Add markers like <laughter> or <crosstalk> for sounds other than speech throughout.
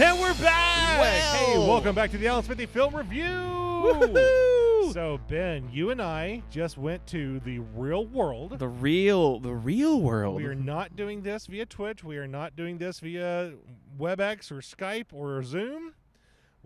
And we're back. Hey, welcome back to the Alan Smithee Film Review. Woohoo! So, Ben, you and I just went to the real world. The real, the real world. We are not doing this via Twitch. We are not doing this via WebEx or Skype or Zoom.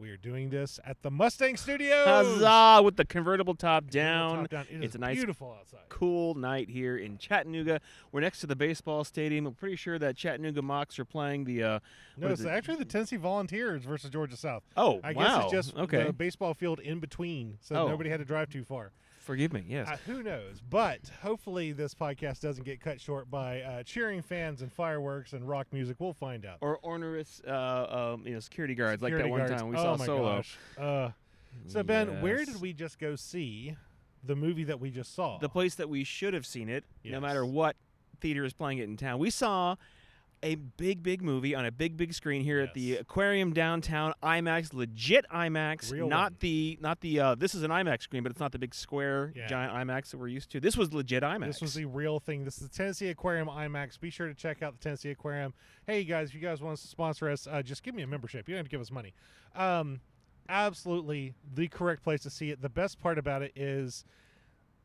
We are doing this at the Mustang Studios. Huzzah! With the convertible top down. Top down. It It's a nice beautiful outside. Cool night here in Chattanooga. We're next to the baseball stadium. I'm pretty sure that Chattanooga Mocs are playing the. Uh, No, it's it? actually the Tennessee Volunteers versus Georgia South. oh, I wow. guess it's just okay. the baseball field in between, so Oh. nobody had to drive too far. Forgive me. Yes. Uh, who knows? But hopefully, this podcast doesn't get cut short by uh, cheering fans and fireworks and rock music. We'll find out. or ornerous, uh, um, you know, security guards like that Security one guards. time we oh saw my Solo. Gosh. Uh, so Ben, where did we just go see the movie that we just saw? The place that we should have seen it, no matter what theater is playing it in town. We saw a big, big movie on a big, big screen here at the Aquarium downtown IMAX, legit IMAX, Real not one. the, not the. Uh, this is an IMAX screen, but it's not the big square Yeah. giant IMAX that we're used to. This was legit IMAX. This was the real thing. This is the Tennessee Aquarium IMAX. Be sure to check out the Tennessee Aquarium. Hey guys, if you guys want to sponsor us, uh, just give me a membership. You don't have to give us money. Um, absolutely the correct place to see it. The best part about it is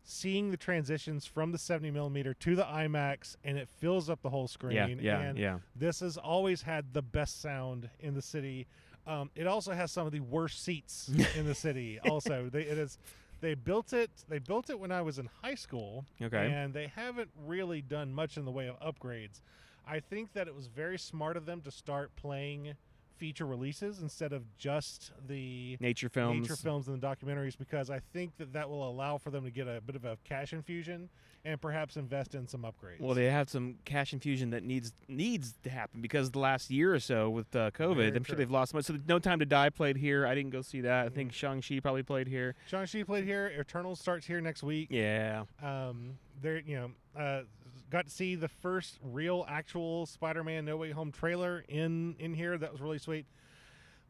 seeing the transitions from the 70 millimeter to the IMAX, and it fills up the whole screen. yeah, yeah, and yeah. This has always had the best sound in the city. Um, it also has some of the worst seats <laughs> in the city. Also, they, it is. They built it. They built it when I was in high school. Okay. And they haven't really done much in the way of upgrades. I think that it was very smart of them to start playing feature releases instead of just the Nature films. nature films and the documentaries because I think that that will allow for them to get a bit of a cash infusion and perhaps invest in some upgrades. Well, they have some cash infusion that needs needs to happen because the last year or so with uh, COVID, Very I'm sure they've lost much. So No Time to Die played here. I didn't go see that. I Mm. think Shang-Chi probably played here. Shang-Chi played here. Eternal starts here next week. Yeah. Um, there, you know, uh, got to see the first real, actual Spider-Man No Way Home trailer in in here. That was really sweet.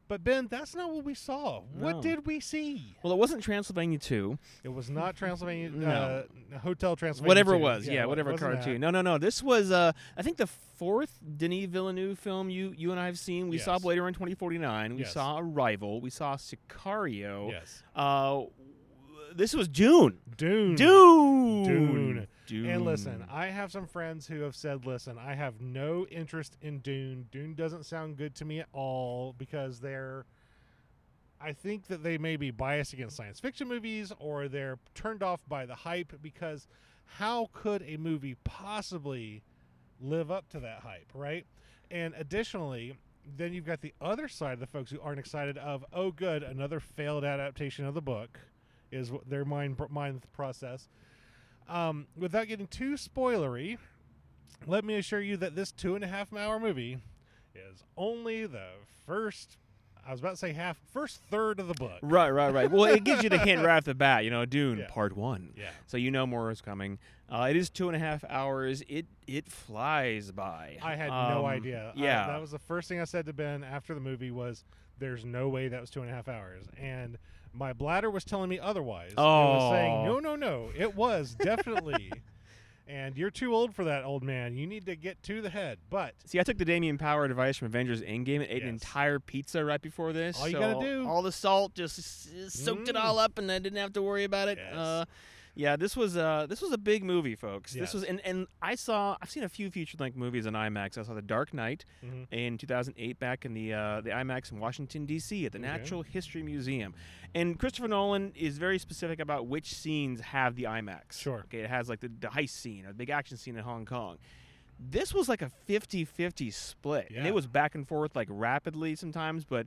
But Ben, that's not what we saw. No. What did we see? Well, it wasn't Transylvania 2. It was not Transylvania, No. uh, Hotel Transylvania. whatever it was. Yeah, it whatever that. cartoon. No, no, no. This was, uh, I think, the fourth Denis Villeneuve film you you and I have seen. We saw Yes. Blade Runner 2049. We Yes. saw Arrival. We saw Sicario. Yes, Uh, this was June. Dune. Dune. Dune. Dune. And listen, I have some friends who have said, "Listen, I have no interest in Dune. Dune doesn't sound good to me at all because they're." I think that they may be biased against science fiction movies, or they're turned off by the hype. Because how could a movie possibly live up to that hype, right? And additionally, then you've got the other side of the folks who aren't excited of, oh, good, another failed adaptation of the book, is what their mind mind process. Um, without getting too spoilery, let me assure you that this two and a half hour movie is only the first. I was about to say half, first third of the book. Right, right, right. Well, it gives you the hint <laughs> right off the bat. You know, Dune Yeah. Part One. Yeah. So you know more is coming. Uh, it is two and a half hours. It it flies by. I had Um, no idea. I- Yeah. that was the first thing I said to Ben after the movie was, "There's no way that was two and a half hours," and my bladder was telling me otherwise. It was saying, Oh. "No, no, no, it was definitely." <laughs> and you're too old for that, old man. You need to get to the head. But See, I took the Damien Power advice from Avengers Endgame and ate an Yes. entire pizza right before this. All you so gotta do- All the salt just s- s- soaked it Mm. all up, and I didn't have to worry about it. Yes. Uh, yeah, this was uh, this was a big movie, folks. Yes. This was, and, and I saw I've seen a few feature length movies in IMAX. I saw The Dark Knight Mhm. in 2008 back in the uh, the IMAX in Washington D.C. at the Okay. Natural History Museum. And Christopher Nolan is very specific about which scenes have the IMAX. Sure. Okay, it has like the, the heist scene or the big action scene in Hong Kong. This was like a 50-50 split, and it was back and forth like rapidly sometimes, but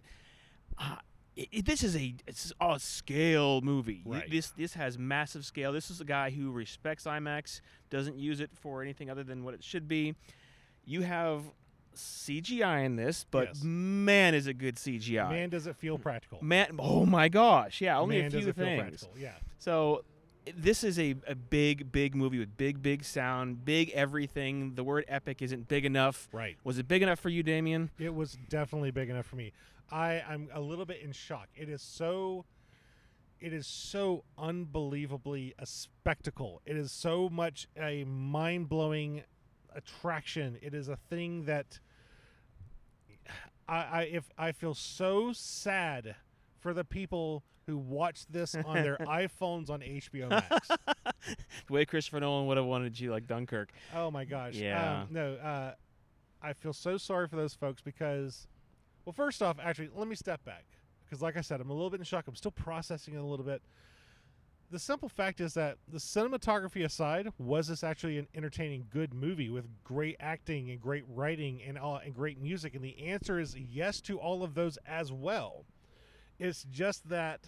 uh, it, it- this is a it's a scale movie. Right. This this has massive scale. This is a guy who respects IMAX, doesn't use it for anything other than what it should be. You have CGI in this, but Yes. man, is it good CGI. man, does it feel practical? Man, oh my gosh, yeah, only man, a does few things. practical? Yeah. So this is a, a big, big movie with big, big sound, big everything. The word epic isn't big enough. Right. Was it big enough for you, Damien? It was definitely big enough for me. I I'm a little bit in shock. It is so it is so unbelievably a spectacle. It is so much a mind-blowing attraction. It is a thing that I, I if I feel so sad for the people who watch this on their <laughs> iPhones on HBO Max. <laughs> the way Christopher Nolan would have wanted you like Dunkirk. Oh my gosh. Yeah. Um, no, uh, I feel so sorry for those folks because, well, first off, actually, let me step back because, like I said, I'm a little bit in shock. I'm still processing it a little bit. The simple fact is that the cinematography aside, was this actually an entertaining, good movie with great acting and great writing and all and great music? And the answer is yes to all of those as well. It's just that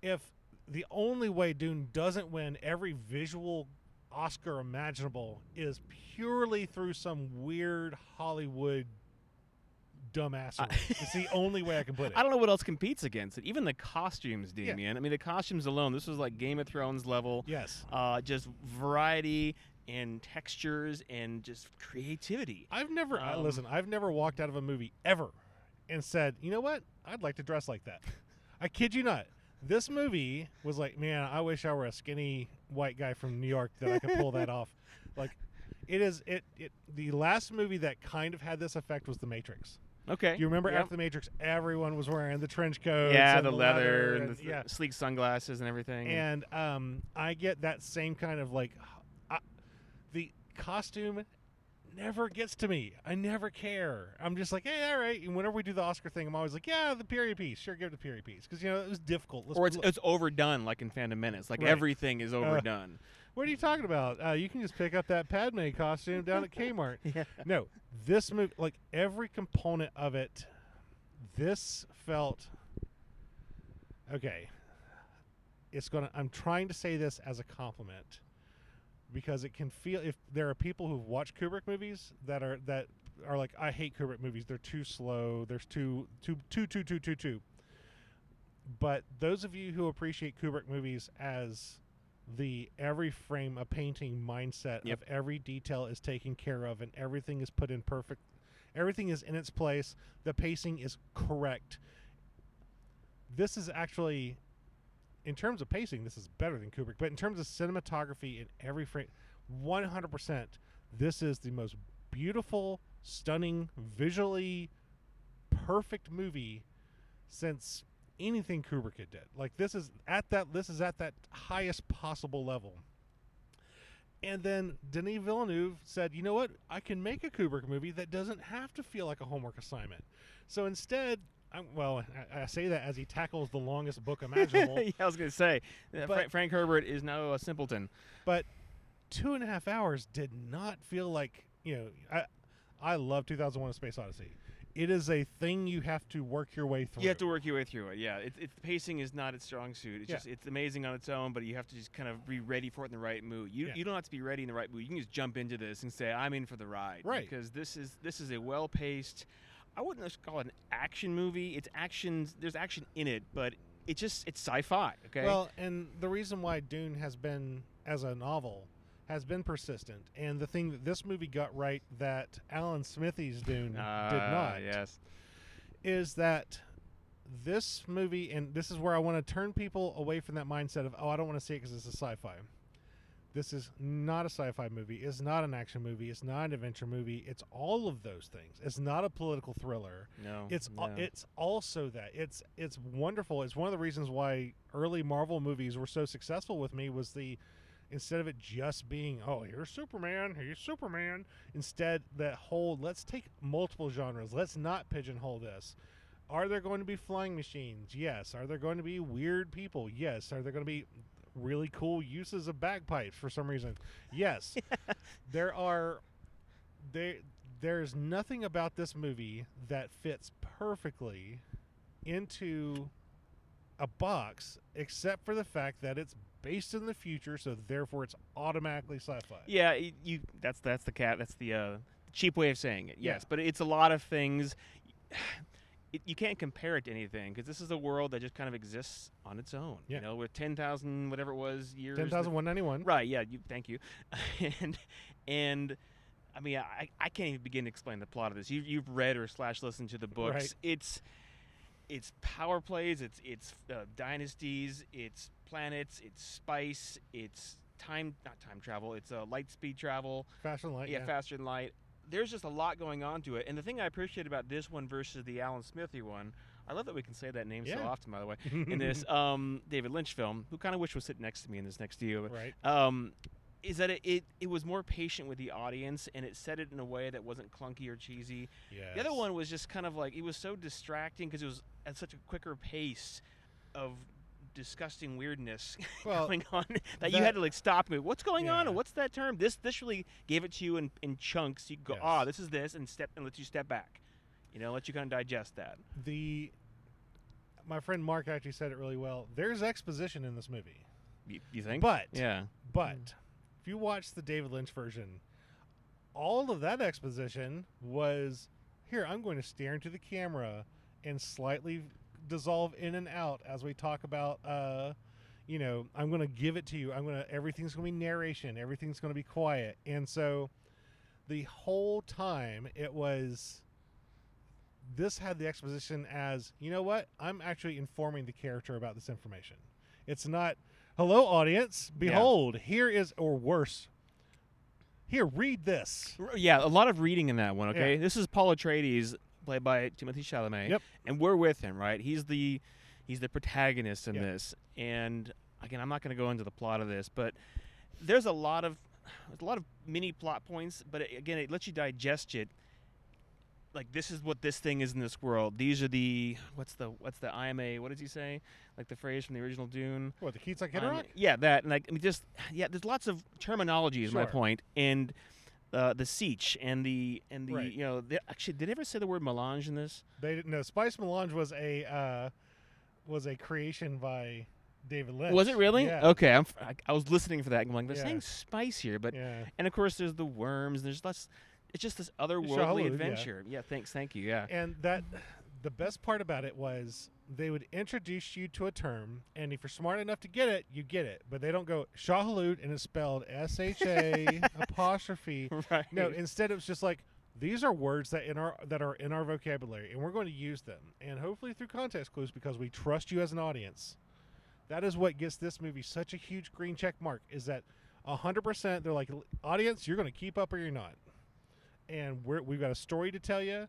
if the only way Dune doesn't win every visual Oscar imaginable is purely through some weird Hollywood dumbass. I- it's the only way I can put <laughs> it. I don't know what else competes against it. Even the costumes, Yeah. I mean, the costumes alone. This was like Game of Thrones level. yes. Uh, just variety and textures and just creativity. I've never I Um, listen. I've never walked out of a movie ever and said, "You know what? I'd like to dress like that." <laughs> I kid you not. This movie was like, man, I wish I were a skinny white guy from New York that I could pull that off. <laughs> Like, it is it, it. The last movie that kind of had this effect was The Matrix. Okay. You remember Yep. after The Matrix, everyone was wearing the trench coats, Yeah, and the leather and, the th- yeah, sleek sunglasses and everything. and um, I get that same kind of like, uh, the costume never gets to me. I never care. I'm just like, hey, all right. And whenever we do the Oscar thing, I'm always like, yeah, the period piece. Sure, give it the period piece because you know it was difficult. Let's or it's, look- it's overdone, like in Phantom Menace. Like Right. everything is overdone. What are you talking about? Uh, you can just pick up that Padme costume down at Kmart. <laughs> yeah. no, this movie, like every component of it, this felt okay. It's gonna. I'm trying to say this as a compliment because it can feel if there are people who've watched Kubrick movies that are that are like I hate Kubrick movies. They're too slow. There's too too too too too too too. But those of you who appreciate Kubrick movies as the every frame a painting mindset Yep. of every detail is taken care of and everything is put in perfect everything is in its place the pacing is correct this is actually in terms of pacing this is better than kubrick but in terms of cinematography in every frame 100% this is the most beautiful stunning visually perfect movie since anything Kubrick did. Like this is at that this is at that highest possible level. And then Denis Villeneuve said, "You know what? I can make a Kubrick movie that doesn't have to feel like a homework assignment." So instead, I, well, I, I say that as he tackles the longest book <laughs> imaginable. yeah, I was gonna say, uh, But- Fra- Frank Herbert is now a simpleton. but two and a half hours did not feel like you know. I I love 2001: A Space Odyssey. It is a thing you have to work your way through. You have to work your way through it. Yeah, it's it's the pacing is not its strong suit. It's Yeah. just it's amazing on its own, but you have to just kind of be ready for it in the right mood. You Yeah. you don't have to be ready in the right mood. You can just jump into this and say I'm in for the ride. Right. Because this is this is a well paced. I wouldn't just call it an action movie. It's action. There's action in it, but it just it's sci-fi. Okay. Well, and the reason why Dune has been as a novel has been persistent, and the thing that this movie got right that Alan Smithee's Dune did Ah, not Yes. is that this movie, and this is where I want to turn people away from that mindset of, oh, I don't want to see it because it's a sci-fi. This is not a sci-fi movie. It's not an action movie. It's not an adventure movie. It's all of those things. It's not a political thriller. No. It's no. it's also that it's it's wonderful. It's one of the reasons why early Marvel movies were so successful with me was the instead of it just being oh here's Superman here's Superman instead that whole let's take multiple genres let's not pigeonhole this. Are there going to be flying machines? Yes. Are there going to be weird people? Yes. Are there going to be really cool uses of bagpipes for some reason? <laughs> Yes. there are there there's nothing about this movie that fits perfectly into a box except for the fact that it's based in the future so therefore it's automatically sci-fi. Yeah, you. That's that's the cat. That's the uh, cheap way of saying it. Yeah. Yes, but it's a lot of things. <sighs> It, you can't compare it to anything because this is a world that just kind of exists on its own. Yeah. You know, with ten thousand whatever it was years. Ten thousand one ninety one. Right. Yeah. You. Thank you. <laughs> and and. I mean, I, I can't even begin to explain the plot of this. You, you've read or slash listened to the books. Right. It's it's power plays. It's it's uh, dynasties. It's planets. It's spice. It's time not time travel. It's uh, light speed travel. Fashion light. yeah, Yeah. faster than light. there's just a lot going on to it. And the thing I appreciate about this one versus the Alan Smithee one, I love that we can say that name so often, by the way, <laughs> in this um, David Lynch film, who kind of wish was sitting next to me in this next deal. right. Um, is that it, it, it was more patient with the audience and it said it in a way that wasn't clunky or cheesy. Yes. The other one was just kind of like it was so distracting because it was at such a quicker pace of disgusting weirdness <laughs> Well, going on <laughs> that, you had to like stop me. what's going on Yeah. or what's that term? This this really gave it to you in, in chunks. You go, Yes. ah, this is this, and step and let you step back. You know, let you kind of digest that. the my friend Mark actually said it really well. There's exposition in this movie, You, you think? but yeah, but if you watch the David Lynch version, all of that exposition was here. I'm going to stare into the camera and slightly dissolve in and out as we talk about. Uh, you know, I'm going to give it to you. I'm going to. Everything's going to be narration. Everything's going to be quiet, and so the whole time it was this had the exposition as you know what i'm actually informing the character about this information it's not hello audience Yeah. behold here is or worse here read this yeah. A lot of reading in that one. Okay, Yeah. this is Paul Atreides, played by Timothy Chalamet. Yep. and we're with him, right? He's the he's the protagonist in Yeah. this. And again, I'm not going to go into the plot of this, but there's a lot of there's a lot of mini plot points, but it, again, it lets you digest it. Like this is what this thing is in this world. These are the what's the what's the IMA? What does he say? Like the phrase from the original Dune. what the Keats like Um, yeah, that and like I mean, just yeah. There's lots of terminology. Is my Sure. point, and uh, the sietch and the and the Right. you know the, actually did they ever say the word melange in this? they didn't know spice melange was a uh was a creation by david lynch Was it really? yeah Okay, I'm, I was listening for that. and I'm like, they're Yeah. saying spice here, but yeah and of course there's the worms. There's less. It's just this otherworldly Shai-Hulud, yeah. adventure. Yeah. Thanks. Thank you. Yeah. and that the best part about it was they would introduce you to a term and if you're smart enough to get it you get it. But they don't go Shai-Hulud and it's spelled s-h-a <laughs> apostrophe. Right. no instead it's just like these are words that in our that are in our vocabulary and we're going to use them. And hopefully through context clues because we trust you as an audience. That is what gets this movie such a huge green check mark is that 100% they're like audience you're going to keep up or you're not. And we're, we've got a story to tell you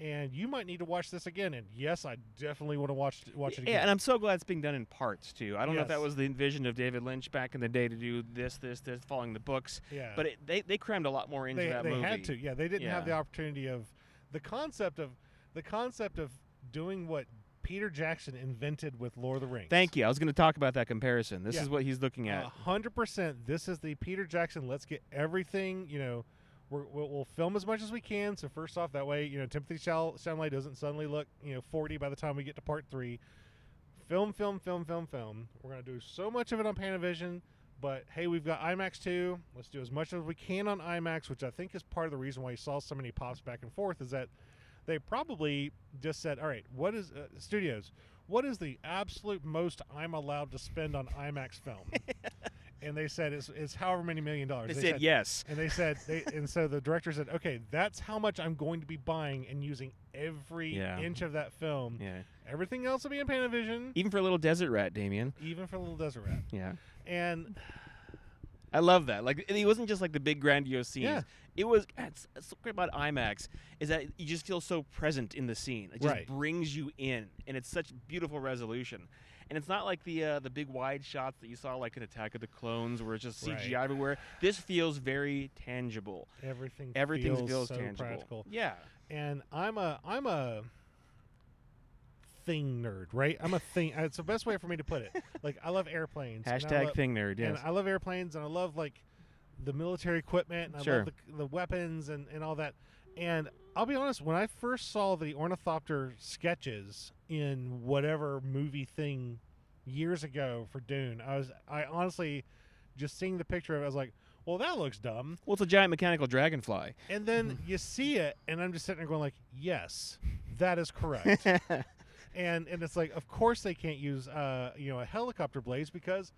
and you might need to watch this again and yes i definitely want to watch watch it again Yeah, and I'm so glad it's being done in parts too. I don't know if that was the vision of David Lynch back in the day to do this, this, this, following the books, yeah but it, they they crammed a lot more into they, that they movie. had to yeah they didn't have the opportunity of the concept of the concept of doing what peter jackson invented with lord of the rings Thank you. I was going to talk about that comparison. This Yeah. is what he's looking at. A hundred percent. This is the Peter Jackson. Let's get everything. You know, we're, we'll, we'll film as much as we can. So first off, that way, you know, Timothy Chal- Chalamet doesn't suddenly look, you know, forty by the time we get to part three. Film, film, film, film, film. We're gonna do so much of it on Panavision, but hey, we've got IMAX too. Let's do as much as we can on IMAX, which I think is part of the reason why you saw so many pops back and forth. Is that they probably just said, "All right, what is uh, studios? What is the absolute most I'm allowed to spend on IMAX film?" <laughs> and they said it's, it's however many million dollars. they, said, yes. And they said, they, and so the director said, "Okay, that's how much I'm going to be buying and using every Yeah. inch of that film. Yeah. Everything else will be in Panavision, Even for a little desert rat, Damien. even for a Little Desert Rat." Yeah. And I love that. Like it wasn't just like the big grandiose scenes. Yeah. It was it's, great about IMAX is that you just feel so present in the scene. It just Right. brings you in, and it's such beautiful resolution. And it's not like the uh, the big wide shots that you saw like in Attack of the Clones, where it's just CGI Right. everywhere. This feels very tangible. everything Everything feels, feels so tangible. practical. Yeah. And I'm a I'm a thing nerd, right? I'm a thing. It's the best way for me to put it. <laughs> Like I love airplanes. Hashtag love- thing nerd. Yes. And I love airplanes, and I love like the military equipment, and I love the, the weapons and, and all that. And I'll be honest, when I first saw the ornithopter sketches in whatever movie thing years ago for Dune, I was I honestly just seeing the picture of it, I was like, well, that looks dumb. well, it's a giant mechanical dragonfly. And then <laughs> you see it, and I'm just sitting there going like, yes, that is correct. <laughs> and and it's like, of course they can't use uh you know a helicopter blaze because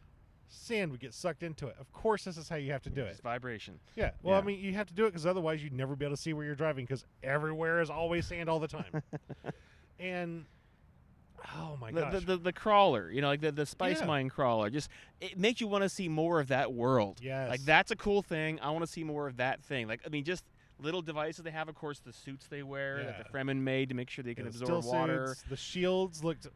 sand would get sucked into it. Of course, this is how you have to do it. Just vibration. Yeah. Well, I mean, you have to do it because otherwise you'd never be able to see where you're driving because everywhere is always sand all the time. <laughs> and oh my the, gosh, the, the the crawler, you know, like the, the spice Yeah. mine crawler, just it makes you want to see more of that world. yes, Like that's a cool thing. I want to see more of that thing. Like I mean, just little devices they have. Of course, the suits they wear that the Fremen made to make sure they can the absorb still water. suits, the shields looked.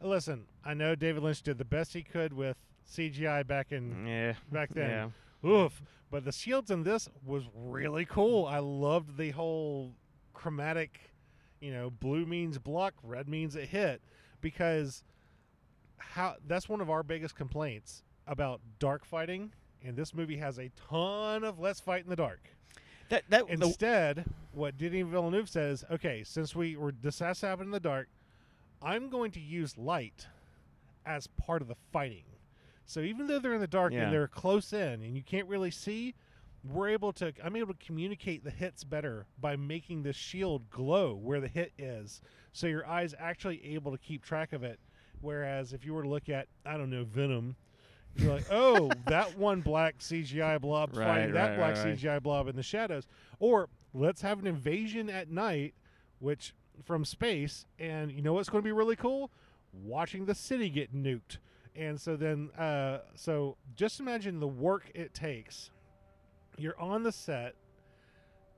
Listen, I know David Lynch did the best he could with CGI back in Yeah. back then. Yeah. Oof. But the shields in this was really cool. I loved the whole chromatic, you know, blue means block, red means it hit because how that's one of our biggest complaints about dark fighting and this movie has a ton of let's fight in the dark. That that the, Instead, what Denis Villeneuve says, okay, since we were this has to happen in the dark, I'm going to use light as part of the fighting. So even though they're in the dark Yeah. and they're close in and you can't really see, we're able to I'm able to communicate the hits better by making the shield glow where the hit is. So your eyes actually able to keep track of it. Whereas if you were to look at, I don't know, Venom, you're like, <laughs> oh, that one black CGI blob Right, fighting that right, black right. CGI blob in the shadows. Or let's have an invasion at night, which from space, and you know what's going to be really cool? Watching the city get nuked. And so then, uh, so just imagine the work it takes. You're on the set,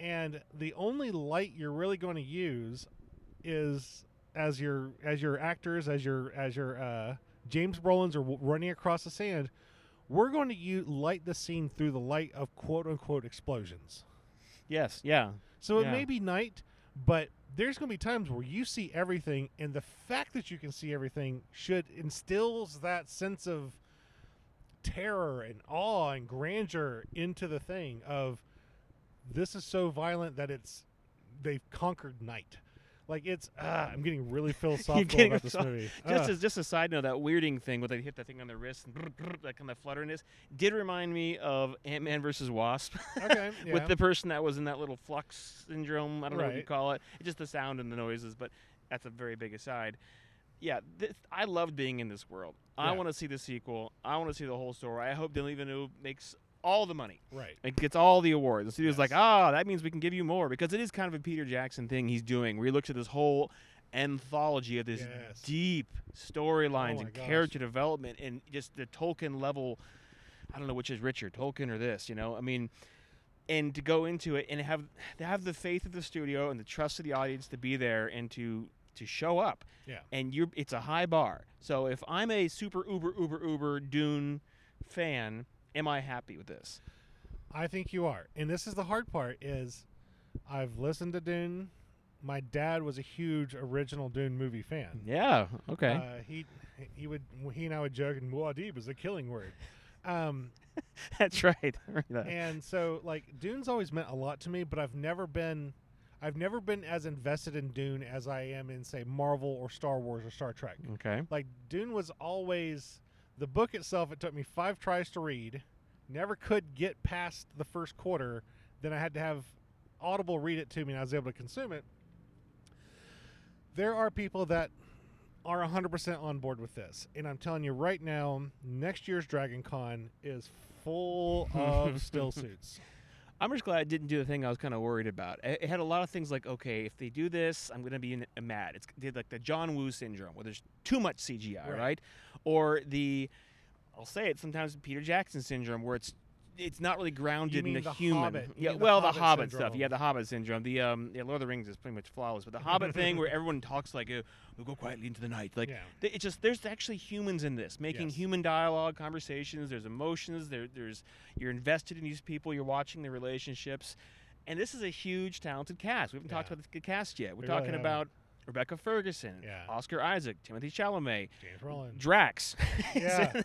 and the only light you're really going to use is as your as your actors, as your as your uh, James Brolins are w- running across the sand. We're going to u- light the scene through the light of quote unquote explosions. yes, yeah. So it may be night, but there's going to be times where you see everything, and the fact that you can see everything should instills that sense of terror and awe and grandeur into the thing of this is so violent that it's they've conquered night. Like it's ah, I'm getting really <laughs> philosophical getting about this movie. <laughs> Just Ah. as just a side note, that weirding thing where they hit that thing on their wrist and that kind of flutteriness did remind me of Ant Man versus Wasp <laughs> okay, yeah. with the person that was in that little flux syndrome. I don't know what you call it. It's just the sound and the noises, but that's a very big aside. Yeah, this, I loved being in this world. I want to see the sequel. I want to see the whole story. I hope Denis Villeneuve makes all the money. right. It gets all the awards. The studio's like, Yes. ah, that means we can give you more because it is kind of a Peter Jackson thing he's doing, where he looks at this whole anthology of this Yes. deep storylines Oh and gosh. character development and just the Tolkien level. I don't know which is richer, Tolkien or this. You know, I mean, and to go into it and have to have the faith of the studio and the trust of the audience to be there and to to show up. Yeah. And you're it's a high bar. So if I'm a super uber uber uber Dune fan, am I happy with this? I think you are. And this is the hard part is I've listened to Dune. My dad was a huge original Dune movie fan. Yeah. Okay. Uh, he he would he and I would joke and Muad'Dib is a killing word. Um, <laughs> That's right. <laughs> I remember that. and so like Dune's always meant a lot to me, but I've never been I've never been as invested in Dune as I am in say Marvel or Star Wars or Star Trek. okay. Like Dune was always the book itself. It took me five tries to read. Never could get past the first quarter. Then I had to have Audible read it to me, and I was able to consume it. There are people that are 100% on board with this, and I'm telling you right now, next year's Dragon Con is full of <laughs> still suits. I'm just glad I didn't do the thing I was kind of worried about. It it had a lot of things like, okay, if they do this, I'm going to be mad. It's did like the John Woo syndrome, where there's too much CGI, right? Right. Or the, I'll say it sometimes, Peter Jackson syndrome, where it's it's not really grounded in the, the human. Hobbit. Yeah, the well, the Hobbit Hobbit stuff. Yeah, the Hobbit syndrome. The um, yeah, Lord of the Rings is pretty much flawless, but the Hobbit thing, <laughs> where everyone talks like, uh, "We'll go quietly into the night," like yeah. It's just there's actually humans in this, making Yes. human dialogue, conversations. There's emotions. There, there's you're invested in these people. You're watching their relationships, and this is a huge, talented cast. We haven't talked about the cast yet. We're We really talking haven't. about Rebecca Ferguson, Yeah. Oscar Isaac, Timothy Chalamet, James Brolin. Drax, <laughs> Yeah.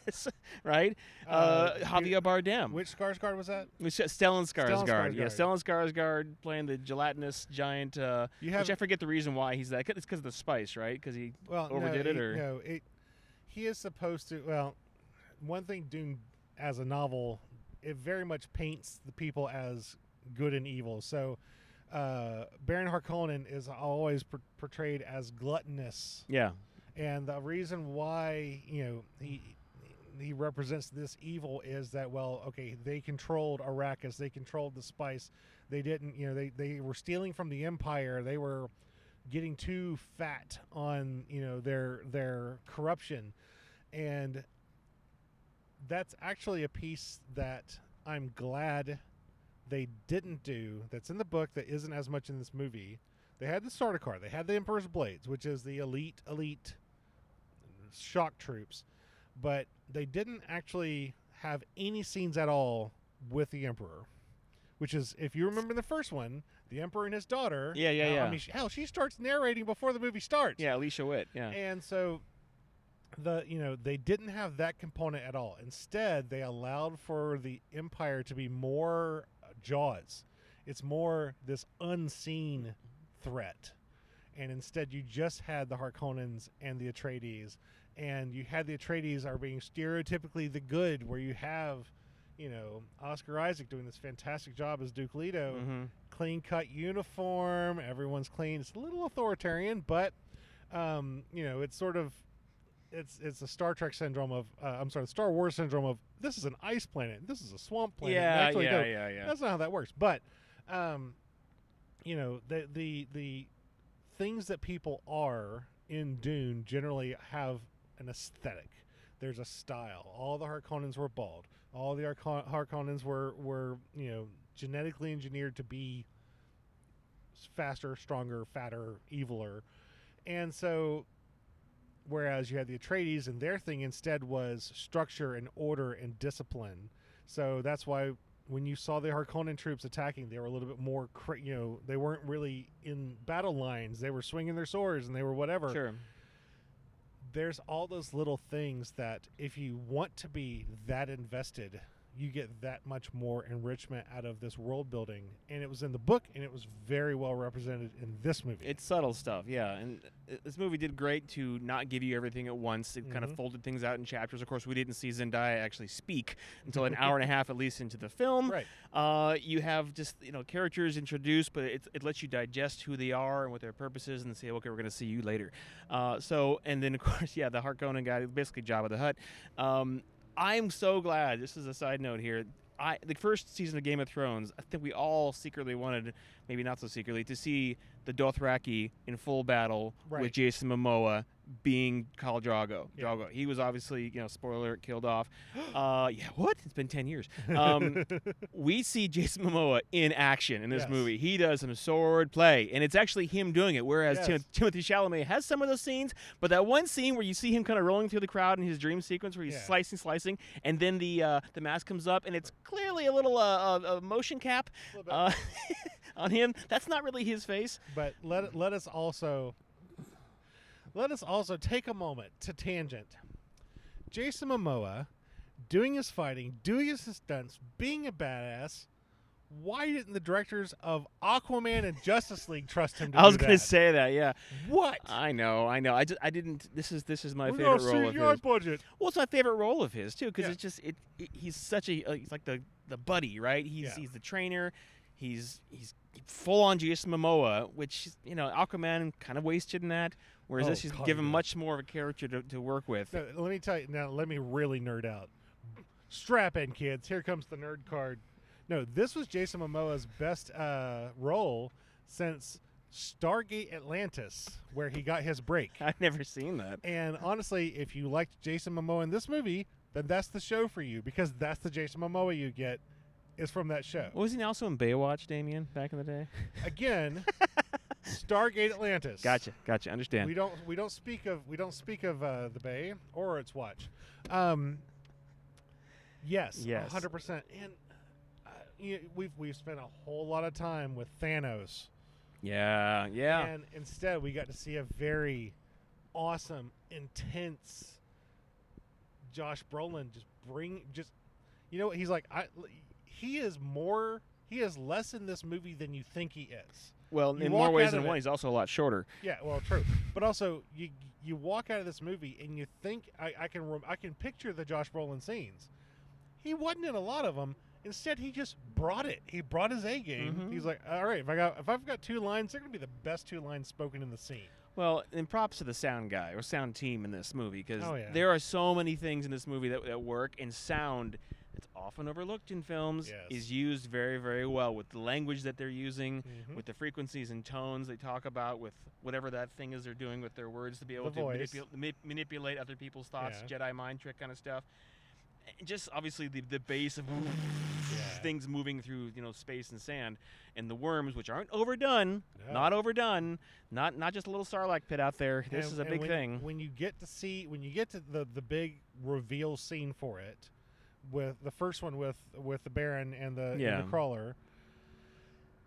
right? Uh, Uh, Javier Bardem, Which Skarsgård was that? Stellan Skarsgård. Yeah, Skarsgård. Stellan Skarsgård playing the gelatinous giant. Uh, You have which I forget the reason why he's that. It's because of the spice, right? Because he well, overdid no, it, he, or- no? It he is supposed to. Well, one thing Dune as a novel, it very much paints the people as good and evil. So, uh, Baron Harkonnen is always por- portrayed as gluttonous, yeah. and the reason why you know he. He represents this evil is that well, okay, they controlled Arrakis, they controlled the spice, they didn't, you know, they they were stealing from the Empire, they were getting too fat on you know their their corruption and that's actually a piece that i'm glad they didn't do that's in the book that isn't as much in this movie. They had the Sardaukar. They had the Emperor's Blades, which is the elite elite shock troops, but they didn't actually have any scenes at all with the Emperor. Which is, if you remember the first one, the Emperor and his daughter. Yeah, yeah, uh, yeah. I mean, she, hell, she starts narrating before the movie starts. Yeah, Alicia Witt. Yeah. And so the you know they didn't have that component at all. Instead, they allowed for the empire to be more Jaws. It's more this unseen threat. And instead you just had the Harkonnens and the Atreides and you had the Atreides are being stereotypically the good where you have you know Oscar Isaac doing this fantastic job as Duke Leto hmm clean cut uniform. Everyone's clean. It's a little authoritarian, but um, you know, it's sort of it's it's a Star Trek syndrome of uh, I'm sorry, the Star Wars syndrome of this is an ice planet. This is a swamp planet. Yeah, yeah, yeah, yeah. That's not how that works. But um, you know, the the the things that people are in Dune generally have an aesthetic. There's a style. All the Harkonnens were bald. All the Harkon- Harkonnens were were you know genetically engineered to be faster, stronger, fatter, eviler, and so. Whereas you had the Atreides, and their thing instead was structure and order and discipline. So that's why when you saw the Harkonnen troops attacking, they were a little bit more, cra- you know, they weren't really in battle lines. They were swinging their swords and they were whatever Sure. there's all those little things that if you want to be that invested you get that much more enrichment out of this world building and it was in the book and it was very well represented in this movie It's subtle stuff, yeah. And uh, this movie did great to not give you everything at once. It kind of folded things out in chapters. Of course, we didn't see Zendaya actually speak until an hour and a <laughs> half at least into the film. right Uh, you have just you know characters introduced, but it, it lets you digest who they are and what their purpose is, and say, okay, we're going to see you later. Uh, so, and then of course, <laughs> yeah, the Harkonnen guy, basically Jabba the Hutt. Um, I'm so glad. This is a side note here. I the first season of Game of Thrones. I think we all secretly wanted, maybe not so secretly, to see the Dothraki in full battle Right. with Jason Momoa being Khal Drago. Yeah. Drago. He was obviously, you know, spoiler killed off. <gasps> Uh, yeah, what? It's been ten years. Um, <laughs> we see Jason Momoa in action in this Yes. movie. He does some sword play, and it's actually him doing it. Whereas Yes. Tim- Timothy Chalamet has some of those scenes, but that one scene where you see him kind of rolling through the crowd in his dream sequence, where he's Yeah. slicing, slicing, and then the uh, the mask comes up, and it's clearly a little uh, motion cap Little bit. uh, <laughs> on him. That's not really his face. but let let us also let us also take a moment to tangent jason momoa doing his fighting doing his stunts being a badass why didn't the directors of aquaman and justice league trust him to I was gonna say that. Yeah, what I know, I know. I just I didn't. This is this is my we favorite role of CGI his. budget Well, it's my favorite role of his too, because Yeah. it's just it, it. He's such a uh, he's like the the buddy, right? He's Yeah. he's the trainer. He's he's full on Jason Momoa, which you know Aquaman kind of wasted in that. Whereas Oh, this is God, given yeah. much more of a character to, to work with. No, let me tell you now. Let me really nerd out. Strap in, kids. Here comes the nerd card. No, this was Jason Momoa's best uh, role since Stargate Atlantis, where he got his break. <laughs> I've never seen that. And honestly, if you liked Jason Momoa in this movie, then that's the show for you because that's the Jason Momoa you get is from that show. Was he also in Baywatch, Damien, back in the day? <laughs> Again, Stargate Atlantis. Gotcha, gotcha. Understand. We don't we don't speak of we don't speak of uh, the Bay or its watch. Um, yes, Yes. hundred percent. And uh, you we've we've spent a whole lot of time with Thanos, yeah, yeah. and instead we got to see a very awesome, intense Josh Brolin just bring just you know what he's like. I he is more he is less in this movie than you think he is. well, you in more ways than one, he's also a lot shorter. Yeah, well, true, but also you you walk out of this movie and you think I, I can I can picture the Josh Brolin scenes. He wasn't in a lot of them. Instead, he just brought it. He brought his A game. Mhm. He's like, all right, if I got if I've got two lines, they're gonna be the best two lines spoken in the scene. Well, and props to the sound guy or sound team in this movie because Oh, yeah. there are so many things in this movie that, that work, and sound that's often overlooked in films Yes. is used very, very well with the language that they're using, Mhm. with the frequencies and tones they talk about, with whatever that thing is they're doing with their words to be able The to voice. manipu- ma- manipulate other people's thoughts, Yeah. Jedi mind trick kind of stuff. And just obviously the the base of things moving through you know space and sand, and the worms, which aren't overdone, No. not overdone, not not just a little sarlacc pit out there. This And- is a big when, thing. When you get to see, when you get to the the big reveal scene for it, with the first one with with the Baron and the, and the crawler,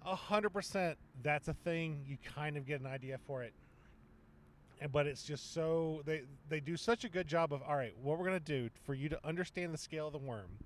a hundred percent, that's a thing. You kind of get an idea for it. And, but it's just so they they do such a good job of all right. What we're gonna do for you to understand the scale of the worm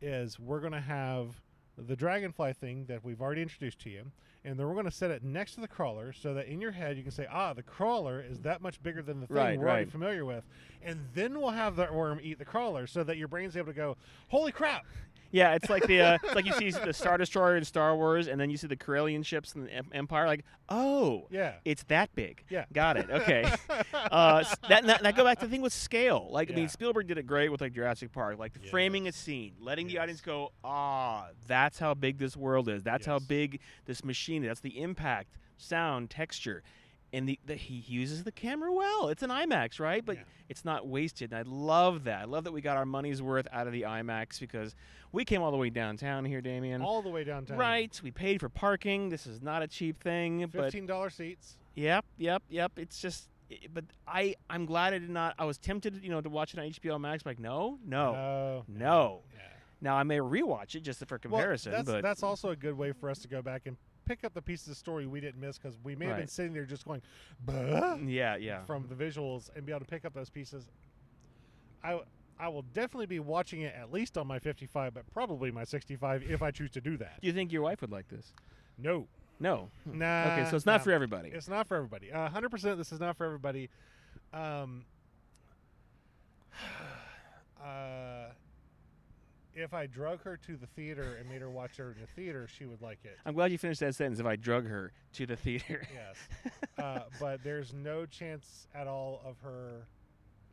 is we're gonna have the dragonfly thing that we've already introduced to you, and then we're going to set it next to the crawler so that in your head you can say, ah, the crawler is that much bigger than the thing Right, we're already familiar with. And then we'll have that worm eat the crawler so that your brain's able to go, holy crap. Yeah, it's like the uh, it's like you see the Star Destroyer in Star Wars, and then you see the Corellian ships in the Em- Empire. Like, oh, Yeah. it's that big. Yeah. got it. Okay. <laughs> uh, that, that that go back to the thing with scale. Like, I mean, Spielberg did it great with like Jurassic Park, like the framing a scene, letting the audience go, ah, that's how big this world is. That's how big this machine is. That's the impact, sound, texture. And the, the he uses the camera well. It's an IMAX, right? But Yeah. it's not wasted. And I love that. I love that we got our money's worth out of the IMAX because we came all the way downtown here, Damien. All the way downtown. Right. We paid for parking. This is not a cheap thing, $15 seats. Yep, yep, yep. It's just, i- but I, I'm glad I did not. I was tempted, you know, to watch it on HBO Max. Like, no, no. No. No. Yeah. Now I may rewatch it just for comparison, well, that's, but that's also a good way for us to go back and pick up the pieces of story we didn't miss because we may have been Right. sitting there just going, "Buh?" yeah, yeah. from the visuals and be able to pick up those pieces. I I will definitely be watching it at least on my 55, but probably my 65 if I choose to do that. Do you think your wife would like this? No, No. nah. okay, so it's not nah. for everybody. It's not for everybody. Uh, 100%. This is not for everybody. Um, <sighs> uh, if I drug her to the theater and made her watch her in the theater, she would like it. I'm glad you finished that sentence. If I drug her to the theater, <laughs> Yes. <laughs> uh, but there's no chance at all of her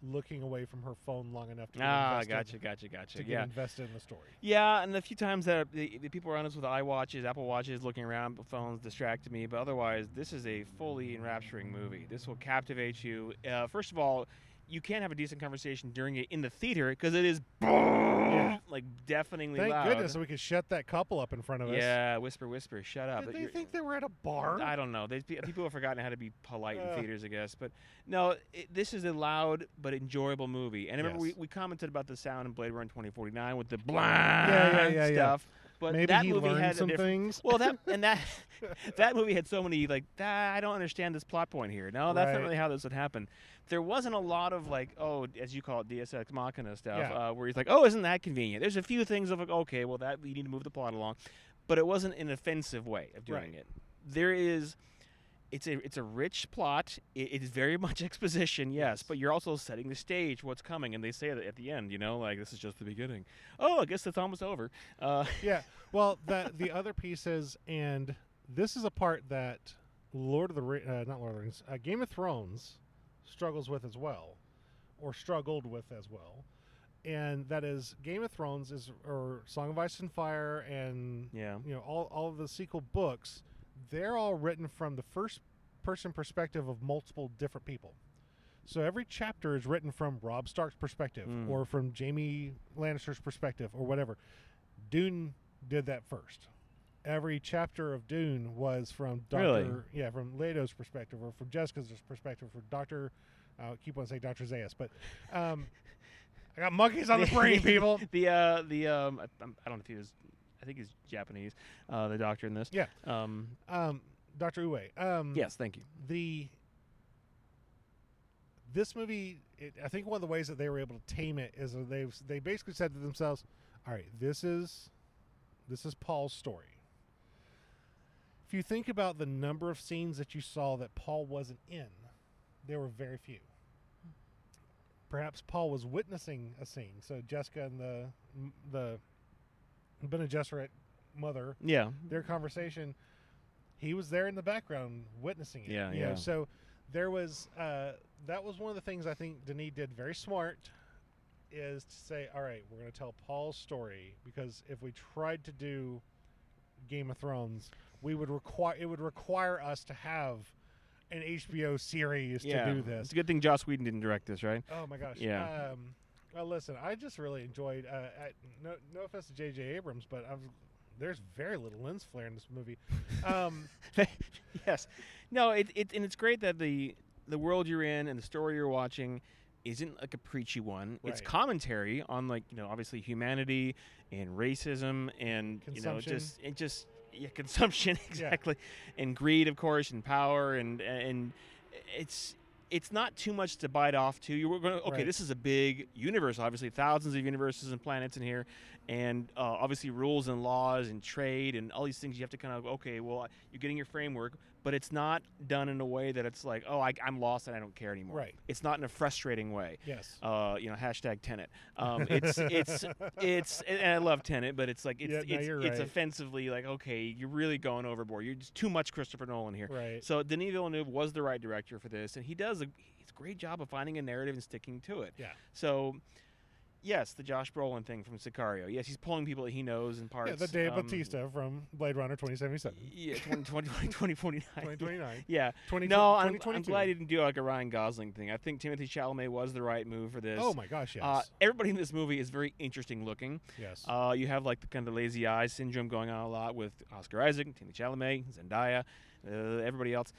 looking away from her phone long enough to get ah, invested, gotcha, gotcha, gotcha. to get Yeah, invested in the story. Yeah, and the few times that the, the people around us with iWatches, Apple Watches, looking around, phones distracted me. But otherwise, this is a fully enrapturing movie. This will captivate you. Uh, first of all, you can't have a decent conversation during it in the theater because it is <laughs> like deafeningly Thank loud. goodness we could shut that couple up in front of us. Yeah, whisper, whisper, shut up. Did they think they were at a bar? I don't know. They, people have forgotten how to be polite in theaters, I guess. But no, it, this is a loud but enjoyable movie. And I remember we, Yes. we commented about the sound in Blade Runner 2049 with the blah yeah, yeah, yeah. stuff. But Maybe that movie had some different. things. Well, that <laughs> and that <laughs> that movie had so many like that. I don't understand this plot point here. No, that's Right. not really how this would happen. There wasn't a lot of like, oh, as you call it, Deus Ex Machina stuff, Yeah. uh, where he's like, oh, isn't that convenient? There's a few things of like, okay, well, that we need to move the plot along, but it wasn't an offensive way of doing Right. it. There is. It's a it's a rich plot. It, it is very <laughs> much exposition, yes, but you're also setting the stage what's coming, and they say that at the end, you know, like this is just the beginning. <laughs> Oh, I guess it's almost over. Uh, <laughs> yeah. Well, the the other pieces, and this is a part that Lord of the Ri- uh, not Lord of the Rings, uh, Game of Thrones struggles with as well, or struggled with as well, and that is Game of Thrones is or Song of Ice and Fire and yeah. you know all all of the sequel books, they're all written from the first person perspective of multiple different people. So every chapter is written from Robb Stark's perspective Mm. or from Jaime Lannister's perspective or whatever. Dune did that first. Every chapter of Dune was from Doctor Really? yeah, from Leto's perspective or from Jessica's perspective or Doctor I keep on saying Doctor Zaius, but um, I got monkeys on the <laughs> brain, people. the uh the um I, I'm- don't know if he was I think he's Japanese uh the doctor in this Yeah. um Um, Doctor Yueh. Um, yes thank you the this movie it, i think one of the ways that they were able to tame it is that they they basically said to themselves all right this is this is paul's story if you think about the number of scenes that you saw that paul wasn't in there were very few perhaps paul was witnessing a scene so jessica and the the Bene Gesserit mother yeah their conversation, he was there in the background witnessing it. Yeah, you know, yeah. so there was uh, that was one of the things I think Denis did very smart, is to say, all right, we're going to tell Paul's story because if we tried to do Game of Thrones, we would require it would require us to have an HBO series yeah to do this. it's a good thing Joss Whedon didn't direct this right Oh my gosh. Yeah. Um, Well, listen, I just really enjoyed. Uh, I, no, no offense to J.J. Abrams, but I've, there's very little lens flare in this movie. Um, <laughs> yes. No, it, it and it's great that the the world you're in and the story you're watching isn't like a preachy one. It's commentary on like, you know, obviously humanity and racism and you know, just it just yeah, <laughs> consumption exactly. And greed of course and power and and it's it's not too much to bite off to. You're going to okay. Right. This is a big universe, obviously thousands of universes and planets in here, and uh, obviously rules and laws and trade and all these things. You have to kind of okay. Well, you're getting your framework, but it's not done in a way that it's like, oh, I, I'm lost and I don't care anymore. Right. It's not in a frustrating way. yes. Uh, you know, hashtag Tenet. Um, <laughs> it's it's it's and I love Tenet, but it's like it's Yeah, it's, it's right. offensively like okay, you're really going overboard. You're just too much Christopher Nolan here. Right. So Denis Villeneuve was the right director for this, and he does a he's a great job of finding a narrative and sticking to it. Yeah. So. Yes, the Josh Brolin thing from Sicario. Yes, he's pulling people that he knows in parts. yeah, the Dave um, Bautista from Blade Runner 2077. Yeah, 20, 20, 2049. 2029. <laughs> Yeah. 20, No, I'm, I'm 2022. glad he didn't do like a Ryan Gosling thing. I think Timothy Chalamet was the right move for this. Oh my gosh, yes. Uh, everybody in this movie is very interesting looking. yes. Uh, you have like the kind of lazy eye syndrome going on a lot with Oscar Isaac, Timothy Chalamet, Zendaya, uh, everybody else.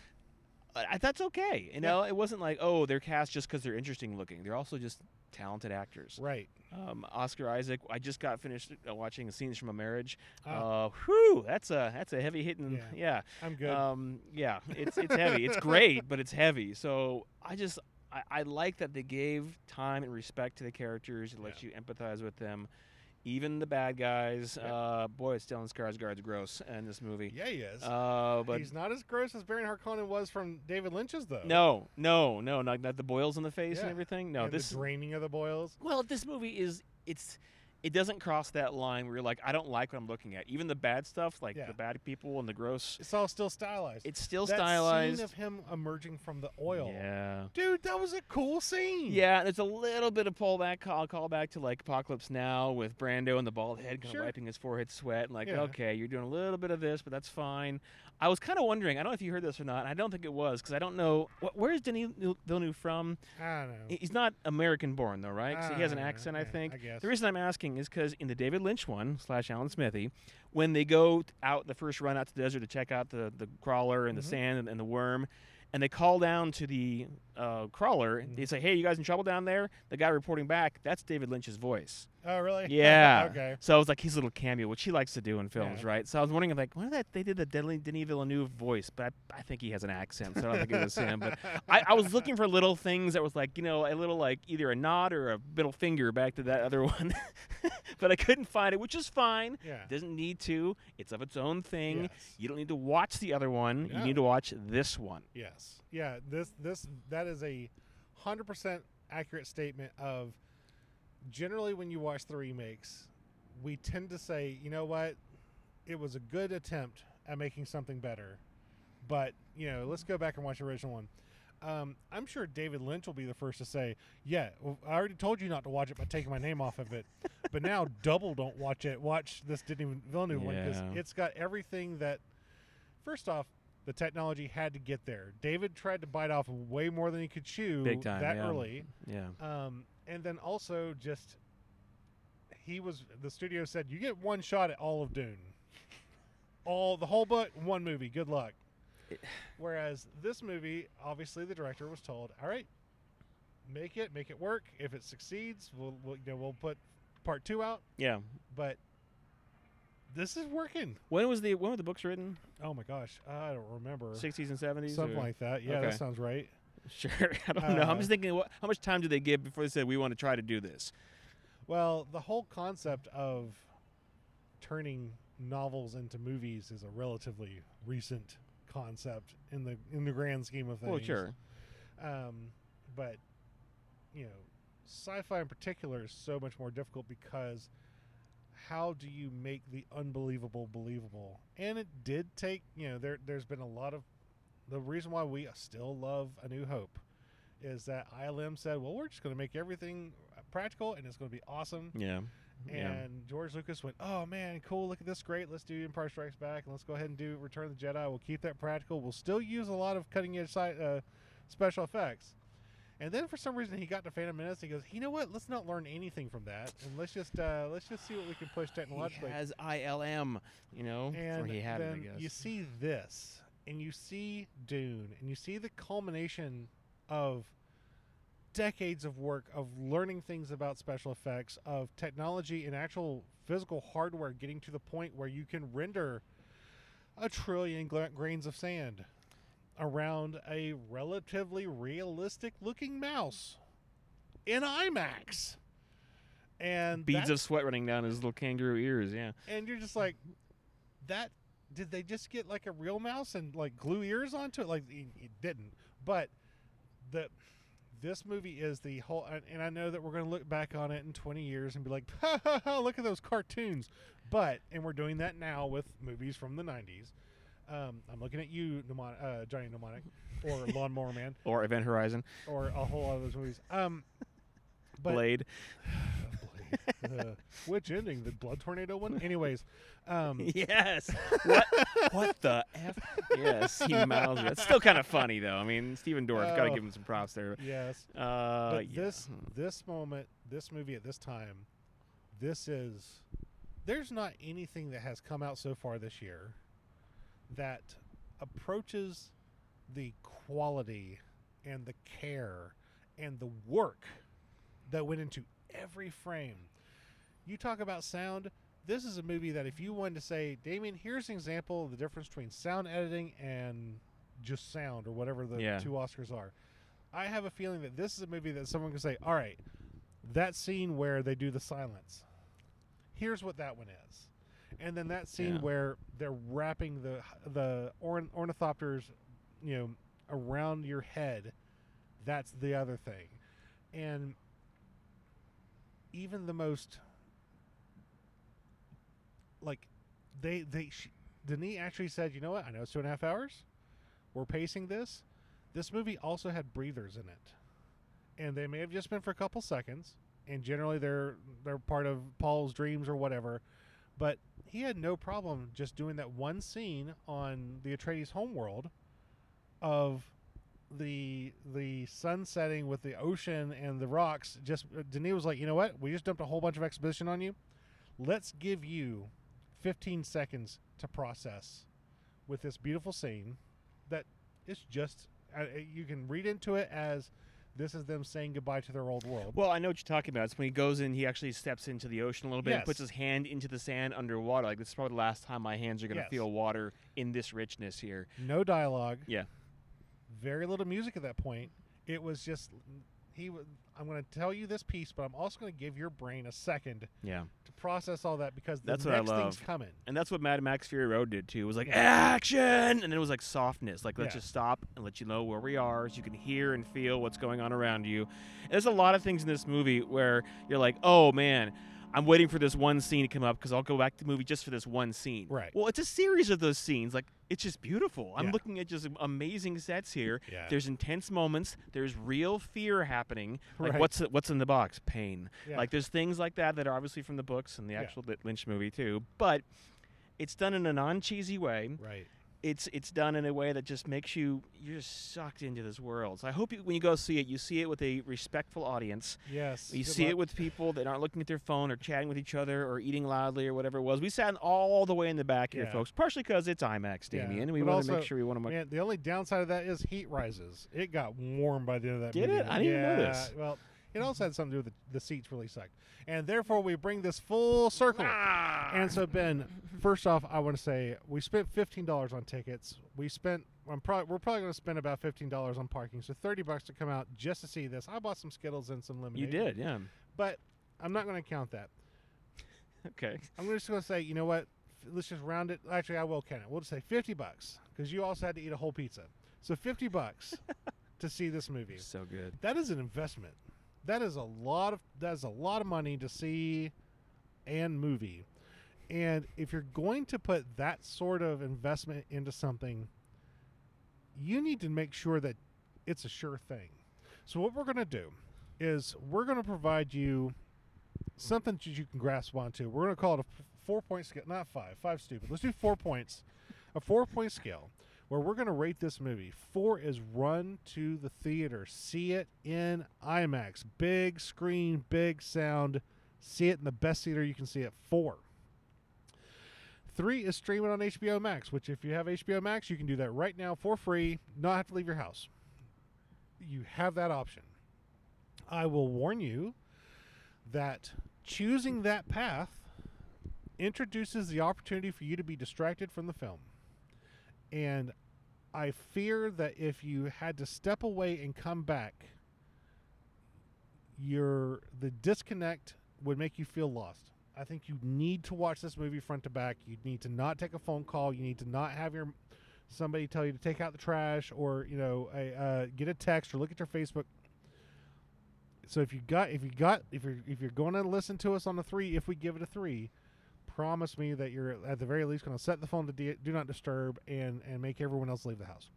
Uh, I- that's okay. You know, it wasn't like oh they're cast just because they're interesting looking. They're also just talented actors. right. Um, Oscar Isaac, I just got finished uh, watching Scenes from a Marriage. Ah. Uh, whew, that's a that's a heavy hitting. Yeah. Yeah. I'm good. Um, yeah, <laughs> it's it's heavy. It's great, but it's heavy. So I just I, I like that they gave time and respect to the characters. It lets you empathize with them, even the bad guys. Yeah. Uh, boy, Stellan Skarsgård's gross in this movie. yeah, he is. Uh, but He's not as gross as Baron Harkonnen was from David Lynch's, though. no, no, no, not, not the boils in the face and everything. No, And this the draining of the boils. Well, this movie is it's it doesn't cross that line where you're like, I don't like what I'm looking at. Even the bad stuff, like Yeah. the bad people and the gross, It's all still stylized. it's still stylized. that stylized. scene of him emerging from the oil. Yeah. Dude, that was a cool scene. Yeah, and there's a little bit of pullback call callback to like Apocalypse Now with Brando and the bald head kind Sure. of wiping his forehead sweat and like, Yeah. okay, you're doing a little bit of this, but that's fine. I was kind of wondering, I don't know if you heard this or not. and I don't think it was because I don't know wh- where is Denis Villeneuve from. I don't know. He's not American born though, right? So he has an Ah, accent, I yeah, think. I guess. The reason I'm asking is because in the David Lynch one slash Alan Smithee, when they go out the first run out to the desert to check out the, the crawler and Mhm. the sand and, and the worm, and they call down to the uh, crawler, they Mhm. say, "Hey, you guys in trouble down there?" The guy reporting back, that's David Lynch's voice. oh, really? <laughs> Yeah. okay. So it was like his little cameo, which he likes to do in films, Yeah. right? So I was wondering, like, when that they did the Denis Denis Villeneuve voice, but I, I think he has an accent, so I don't think it was him. But I, I was looking for little things that was like, you know, a little like either a nod or a middle finger back to that other <laughs> one, but I couldn't find it, which is fine. Yeah. It doesn't need to. It's of its own thing. Yes. You don't need to watch the other one. Yeah. You need to watch this one. Yes. Yeah. This this that is a hundred percent accurate statement of generally when you watch the remakes, we tend to say, you know what, it was a good attempt at making something better, but you know, let's go back and watch the original one. Um, I'm sure David Lynch will be the first to say, "Yeah, well, I already told you not to watch it by taking my name off of it, <laughs> but now double don't watch it. Watch this Denis Villeneuve one because it's got everything that. First off, the technology had to get there. David tried to bite off way more than he could chew Big time, that yeah. early, Yeah. um, and then also just he was the studio said you get one shot at all of Dune, all the whole book, one movie. Good luck. It- Whereas this movie, obviously, the director was told, "All right, make it, make it work. If it succeeds, we'll, we'll you know we'll put part two out." Yeah. But this is working. When was the when were the books written? Oh my gosh, I don't remember. 60s and 70s. Something or- like that. Yeah, Okay. that sounds right. Sure. <laughs> I don't know. I'm Uh, just thinking, what, how much time do they give before they said we want to try to do this? Well, the whole concept of turning novels into movies is a relatively recent concept in the in the grand scheme of things. Well, sure. Um, but you know, sci-fi in particular is so much more difficult because how do you make the unbelievable believable? And it did take you know there there's been a lot of the reason why we still love A New Hope is that ILM said, well, we're just going to make everything practical and it's going to be awesome. Yeah. yeah. And George Lucas went, "Oh man, cool! Look at this, great! Let's do Empire Strikes Back, and let's go ahead and do Return of the Jedi. We'll keep that practical. We'll still use a lot of cutting edge sci- uh, special effects." And then for some reason he got to Phantom Menace. And he goes, you know what? Let's not learn anything from that, and let's just uh, let's just see what we can push technologically. He has ILM, you know, and he had it, I then guess. you see this, and you see Dune, and you see the culmination of decades of work of learning things about special effects, of technology and actual physical hardware getting to the point where you can render a trillion grains of sand around a relatively realistic looking mouse in IMAX. And Beads of sweat running down his little kangaroo ears. Yeah. and you're just like that did they just get like a real mouse and like glue ears onto it like it, it didn't but the this movie is the whole and- and i know that we're going to look back on it in 20 years and be like <laughs> ha, ha, ha, look at those cartoons but and we're doing that now with movies from the 90s um, i'm looking at you mnemonic, uh, johnny mnemonic or <laughs> lawnmower man Or Event Horizon, or a whole lot of those movies um <sighs> but <sighs> Blade. uh, which ending the blood tornado one anyways um <laughs> yes. what? What the f? Yes, he mouths it. It's still kind of funny though. I mean, Stephen Dorff. Got to Oh. give him some props there. yes Uh, but yeah. this this moment this movie at this time this is there's not anything that has come out so far this year that approaches the quality and the care and the work that went into every frame you talk about sound this is a movie that if you wanted to say damien here's an example of the difference between sound editing and just sound or whatever the Yeah. two oscars are I have a feeling that this is a movie that someone can say, "All right, that scene where they do the silence. Here's what that one is." And then that scene Yeah. where they're wrapping the the orn- ornithopters, you know, around your head. That's the other thing. And even the most like they they sh- Denis actually said, "You know what? I know it's two and a half hours. We're pacing this. This movie also had breathers in it, and they may have just been for a couple seconds. And generally, they're they're part of Paul's dreams or whatever. But he had no problem just doing that one scene on the Atreides homeworld of the the sun setting with the ocean and the rocks. Just Denis was like, you know what? We just dumped a whole bunch of exposition on you. Let's give you 15 seconds to process with this beautiful scene that is just uh, you can read into it as this is them saying goodbye to their old world. Well, I know what you're talking about. It's when he goes in, he actually steps into the ocean a little bit and puts his hand into the sand underwater. Like this is probably the last time my hands are going to Yes. feel water in this richness here. No dialogue. Yeah. Very little music at that point. It was just he. was I'm going to tell you this piece, but I'm also going to give your brain a second Yeah. to process all that because the That's what I next thing's coming. And that's what Mad Max Fury Road did too. It was like action, and then it was like softness. Like let's Yeah. just stop and let you know where we are, so you can hear and feel what's going on around you. And there's a lot of things in this movie where you're like, oh man, I'm waiting for this one scene to come up because I'll go back to the movie just for this one scene. Right. Well, it's a series of those scenes. Like it's just beautiful. I'm Yeah. looking at just amazing sets here. <laughs> Yeah. There's intense moments. There's real fear happening. <laughs> Like Right. what's what's in the box? Pain. Yeah. Like there's things like that that are obviously from the books and the actual Lynch movie too. But it's done in a non-cheesy way. right. It's it's done in a way that just makes you you're just sucked into this world. So I hope you, when you go see it, you see it with a respectful audience. Yes. You see luck. it with people that aren't looking at their phone or chatting with each other or eating loudly or whatever it was. We sat all the way in the back here, folks, partially because it's IMAX, Yeah, Damien, and we want to make sure we want to. Man, the only downside of that is heat rises. It got warm by the end of that Did movie. it? I didn't even yeah, notice. Well, it also had something to do with the, the seats really sucked. And therefore, we bring this full circle. Ah! And so, Ben, first off, I want to say we spent fifteen dollars on tickets. We spent. I'm probably we're probably going to spend about fifteen dollars on parking. So thirty bucks to come out just to see this. I bought some Skittles and some lemonade. you did, yeah. but I'm not going to count that. <laughs> Okay. I'm just going to say, you know what? Let's just round it. Actually, I will count it. We'll just say 50 bucks because you also had to eat a whole pizza. So 50 bucks <laughs> to see this movie. So good. That is an investment. That is a lot of that is a lot of money to see and movie. And if you're going to put that sort of investment into something, you need to make sure that it's a sure thing. So what we're going to do is we're going to provide you something that you can grasp onto. We're going to call it a four point scale, not five. Five stupid. Let's do four points. A four point scale. Where we're going to rate this movie. Four is run to the theater, see it in IMAX, big screen, big sound, see it in the best theater you can see it. Four. Three is streaming on HBO Max, which if you have HBO Max, you can do that right now for free, not have to leave your house. You have that option. I will warn you that choosing that path introduces the opportunity for you to be distracted from the film. And I fear that if you had to step away and come back, your the disconnect would make you feel lost. I think you need to watch this movie front to back. You need to not take a phone call. You need to not have your somebody tell you to take out the trash or you know a, uh, get a text or look at your Facebook. So if you got if you got if you're if you're going to listen to us on a three, if we give it a three, promise me that you're at the very least going to set the phone to de- do not disturb and and make everyone else leave the house.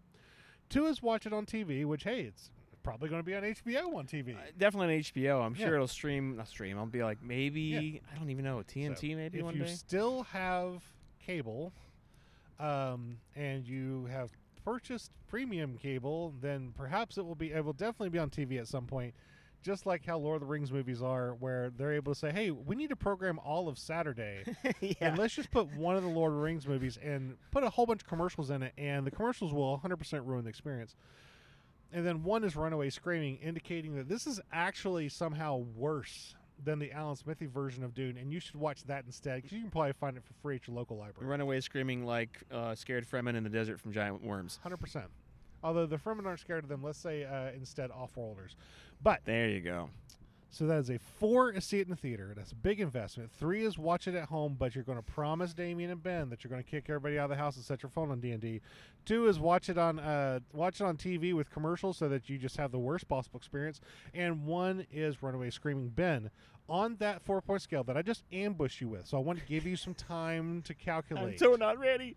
Two is watch it on TV, which hey, it's probably going to be on HBO on TV. Uh, definitely on HBO. I'm Yeah. sure it'll stream. Not stream. I'll be like maybe I don't even know TNT So, maybe if one you day. still have cable, um, and you have purchased premium cable, then perhaps it will be. It will definitely be on TV at some point. Just like how Lord of the Rings movies are, where they're able to say, "Hey, we need to program all of Saturday, <laughs> yeah. and let's just put one of the Lord of the Rings movies and put a whole bunch of commercials in it, and the commercials will 100% ruin the experience." And then one is Runaway Screaming, indicating that this is actually somehow worse than the Alan Smithee version of Dune, and you should watch that instead because you can probably find it for free at your local library. Runaway screaming like uh, scared Fremen in the desert from giant worms. Hundred percent. Although the Fremen aren't scared of them, let's say uh, instead off-worlders. But There you go. so that is a four is see it in the theater. That's a big investment. Three is watch it at home, but you're going to promise Damien and Ben that you're going to kick everybody out of the house and set your phone on D and D. Two is watch it on uh, watch it on TV with commercials so that you just have the worst possible experience. And one is Runaway Screaming Ben. On that four point scale that I just ambushed you with, so I want to give you some time to I'm calculate. so not ready.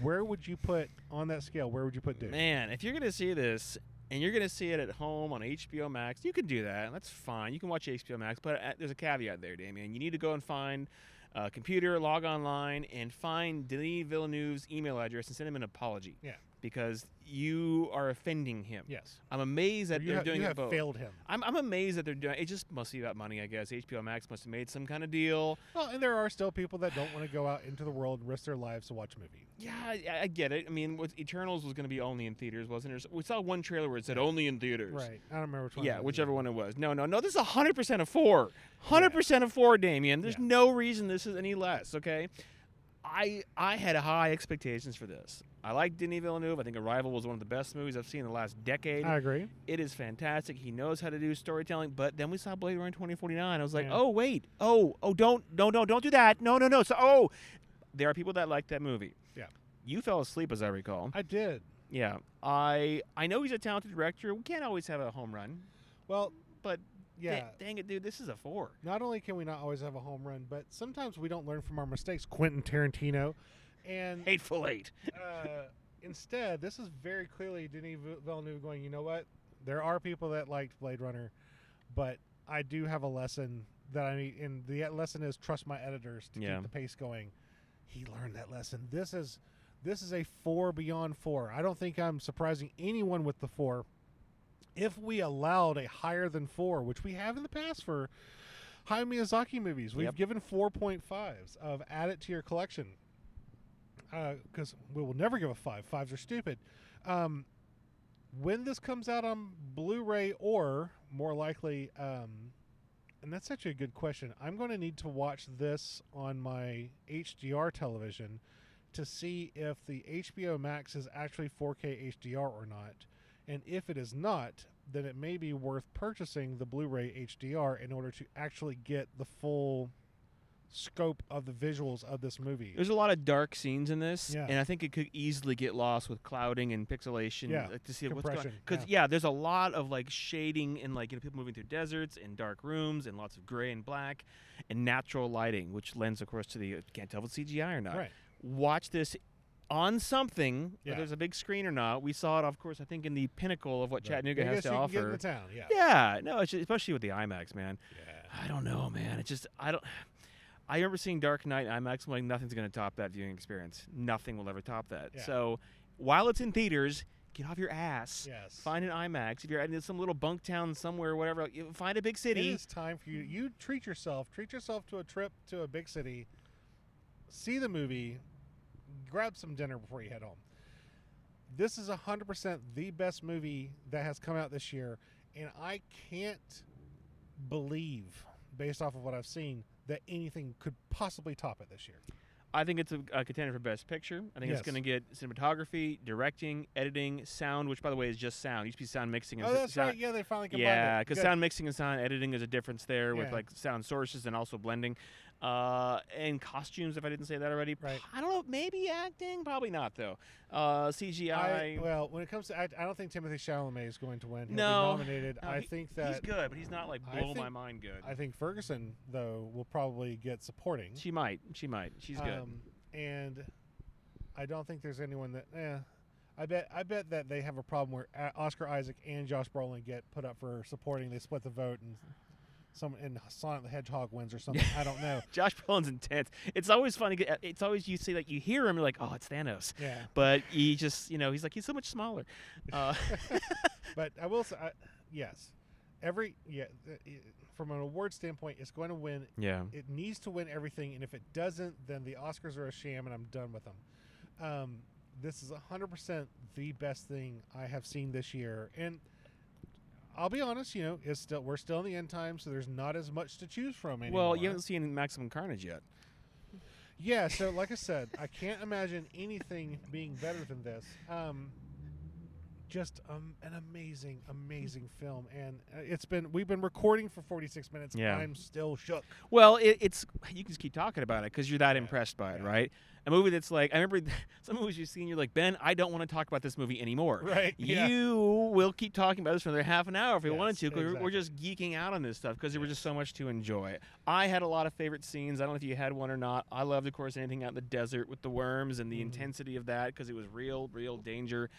Where would you put on that scale? Where would you put Dune? Man, if you're gonna see this and you're gonna see it at home on HBO Max, you can do that. That's fine. You can watch HBO Max, but uh, there's a caveat there, Damien. You need to go and find a computer, log online, and find Denis Villeneuve's email address and send him an apology. Yeah. Because you are offending him. Yes, I'm amazed that you, they're have, doing you it have both. failed him. I'm, I'm amazed that they're doing it. Just must be about money, I guess. HBO Max must have made some kind of deal. Well, and there are still people that don't want to go out into the world and risk their lives to watch a movie. Yeah, I, I get it. I mean, with Eternals was going to be only in theaters, wasn't it? We saw one trailer where it said only in theaters. Right. I don't remember which one. Yeah, whichever one it was. No, no, no. This is hundred percent of four. Hundred percent of four, Damien. There's Yeah. no reason this is any less. Okay. I I had high expectations for this. I like Denis Villeneuve. I think Arrival was one of the best movies I've seen in the last decade. I agree. it is fantastic. He knows how to do storytelling. But then we saw Blade Runner 2049. I was like, Yeah. oh wait, oh oh don't no no don't do that. No no no. So oh, there are people that like that movie. Yeah. You fell asleep, as I recall. I did. Yeah. I I know he's a talented director. We can't always have a home run. Well, But yeah. Da- dang it, dude, this is a four. Not only can we not always have a home run, but sometimes we don't learn from our mistakes. Quentin Tarantino, and Hateful Eight. <laughs> uh, instead, this is very clearly Denis Vi- Villeneuve going. You know what? There are people that liked Blade Runner, but I do have a lesson that I need, and the lesson is trust my editors to Yeah. keep the pace going. He learned that lesson. This is this is a four beyond four. I don't think I'm surprising anyone with the four. If we allowed a higher than four, which we have in the past for Hayao Miyazaki movies, we've Yep. given 4.5s of add it to your collection because we will never give a five. Fives are stupid. Um, when this comes out on Blu-ray, or more likely, um, and that's actually a good question. I'm going to need to watch this on my HDR television to see if the HBO Max is actually 4K HDR or not. And if it is not, then it may be worth purchasing the Blu-ray HDR in order to actually get the full scope of the visuals of this movie. There's a lot of dark scenes in this, Yeah. and I think it could easily get lost with clouding and pixelation. Yeah, like, to see what's going. compression, Because yeah. there's a lot of like shading and like you know people moving through deserts and dark rooms and lots of gray and black, and natural lighting, which lends, of course, to the uh, can't tell if it's CGI or not. Right. Watch this on something, Yeah. whether there's a big screen or not. We saw it, of course, I think in the pinnacle of what Chattanooga has to you can get in offer. the town. Yeah. Yeah, no, it's just, especially with the IMAX, man. Yeah. I don't know, man. It just I don't. I remember seeing Dark Knight IMAX. I'm like, nothing's gonna top that viewing experience. Nothing will ever top that. Yeah. So while it's in theaters, get off your ass. Yes. Find an IMAX. If you're in some little bunk town somewhere, whatever, find a big city. It is time for you. You treat yourself. Treat yourself to a trip to a big city. See the movie. Grab some dinner before you head home. This is hundred percent the best movie that has come out this year, and I can't believe, based off of what I've seen, that anything could possibly top it this year. I think it's a, a contender for Best Picture. I think Yes. it's going to get cinematography, directing, editing, sound, which by the way is just sound. It used to be sound mixing. Oh, and Oh, that's sound, right. Yeah, they finally combined Yeah, because sound mixing and sound editing is a difference there with like sound sources and also blending. Uh, and costumes, if I didn't say that already. Right. I don't know. Maybe acting. Probably not though. Uh, CGI. I, well, when it comes to, act, I don't think Timothy Chalamet is going to win. He'll No. be nominated. No, I he- think that he's good, but he's not like I blow my mind good. I think Ferguson though will probably get supporting. she might. She might. She's good. Um, and I don't think there's anyone that. Eh, I bet. I bet that they have a problem where uh, Oscar Isaac and Josh Brolin get put up for supporting. They split the vote, and some and Sonic the Hedgehog wins or something. I don't know. <laughs> Josh Brolin's intense. It's always funny. uh, It's always you see like you hear him, you're like, oh, it's Thanos. Yeah, But he just, you know, he's like he's so much smaller. <laughs> Uh, <laughs> but I will say, I, yes, every yeah. From an award standpoint, it's going to win. yeah. It needs to win everything, and if it doesn't, then the Oscars are a sham, and I'm done with them. Um, this is 100% the best thing I have seen this year, and I'll be honest, you know, it's still we're still in the end time, so there's not as much to choose from anymore. Well, you haven't seen Maximum Carnage yet. Yeah, so like I said, I can't imagine anything being better than this. Um, just um, an amazing, amazing film, and uh, it's been we've been recording for 46 minutes. Yeah. I'm still shook. Well, it, it's you can just keep talking about it because you're that Yeah, impressed by it, yeah. right? A movie that's like I remember <laughs> some movies you've seen, you're like Ben, I don't want to talk about this movie anymore. Right? Yeah. You will keep talking about this for another half an hour if we wanted Yes, to. 'cause we're- we're just geeking out on this stuff because there was just so much to enjoy. I had a lot of favorite scenes. I don't know if you had one or not. I loved, of course, anything out in the desert with the worms and the Mhm. intensity of that because it was real, real danger.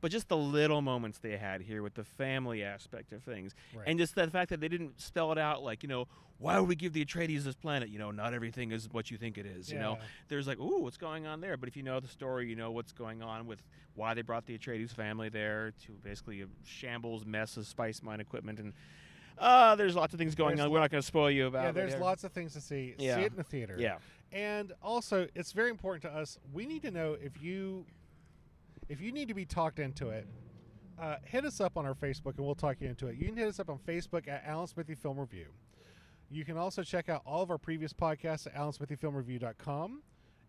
But just the little moments they had here with the family aspect of things, Right. and just the fact that they didn't spell it out like you know why would we give the Atreides this planet? You know, not everything is what you think it is. You know, there's like, ooh, what's going on there? But if you know the story, you know what's going on with why they brought the Atreides family there to basically a shambles mess of spice mine equipment, and uh, there's lots of things going There's on. We're not going to spoil you about. yeah, there's there- lots of things to see. Yeah. See it in the theater. Yeah, And also, it's very important to us. We need to know if you if you need to be talked into it. Uh, hit us up on our Facebook and we'll talk you into it. You can hit us up on Facebook at Alan Smithee Film Review. You can also check out all of our previous podcasts at AlanSmitheeFilmReview.com.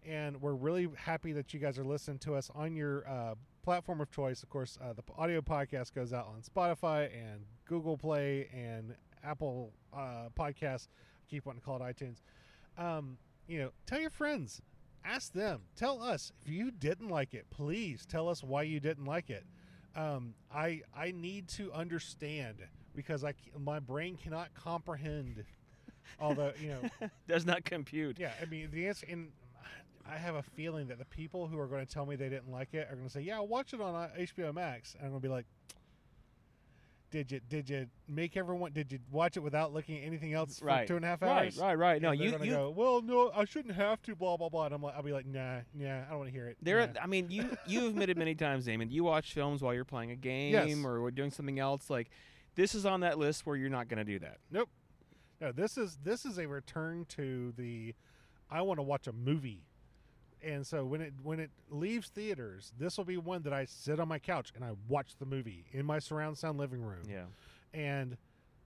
And we're really happy that you guys are listening to us on your uh, platform of choice. Of course, uh, the audio podcast goes out on Spotify and Google Play and Apple uh, Podcasts. I keep wanting to call it iTunes. Um, you know, tell your friends, ask them, tell us if you didn't like it. Please tell us why you didn't like it. Um, I I need to understand because I my brain cannot comprehend. Although you know, <laughs> does not compute. yeah, I mean the answer. And I have a feeling that the people who are going to tell me they didn't like it are going to say, "Yeah, watch it on uh, HBO Max," and I'm going to be like. Did you did you make everyone? Did you watch it without looking at anything else for Right. two and a half hours? right, right. No, And they're you, you, go, well, no, I shouldn't have to. Blah blah blah. And I'm like, I'll be like, nah, nah, I don't want to hear it. There, Nah. I mean, you you admitted many times, Damien. You watch films while you're playing a game Yes. or doing something else. Like, this is on that list where you're not going to do that. Nope. No, this is this is a return to the I want to watch a movie. And so when it when it leaves theaters, this will be one that I sit on my couch and I watch the movie in my surround sound living room. Yeah. And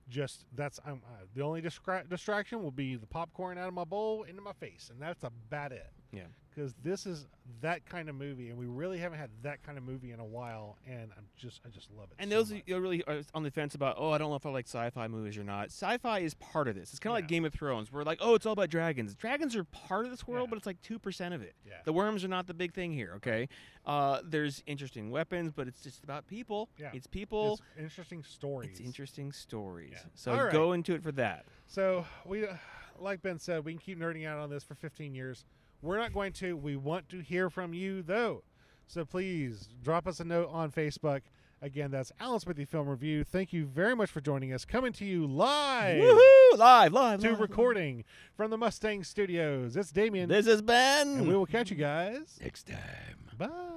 just that's I'm uh, the only distra- distraction will be the popcorn out of my bowl into my face, and that's about it. Yeah. Because this is that kind of movie, and we really haven't had that kind of movie in a while, and I'm just I just love it. And so those much. are really are on the fence about, oh, I don't know if I like sci-fi movies or not. Sci-fi is part of this. It's kind of like Game of Thrones. We're like, oh, it's all about dragons. Dragons are part of this world, Yeah. but it's like two percent of it. yeah. The worms are not the big thing here. Okay. Uh, there's interesting weapons, but it's just about people. Yeah. It's people. It's interesting stories. It's interesting stories. Yeah. So right. go into it for that. So we, like Ben said, we can keep nerding out on this for 15 years. We're not going to. We want to hear from you though. So please drop us a note on Facebook. Again, that's Alan Smithee Film Review. Thank you very much for joining us. Coming to you live Woohoo! Live, live, to live. recording from the Mustang Studios. It's Damien, This is Ben. and we will catch you guys. next time. Bye.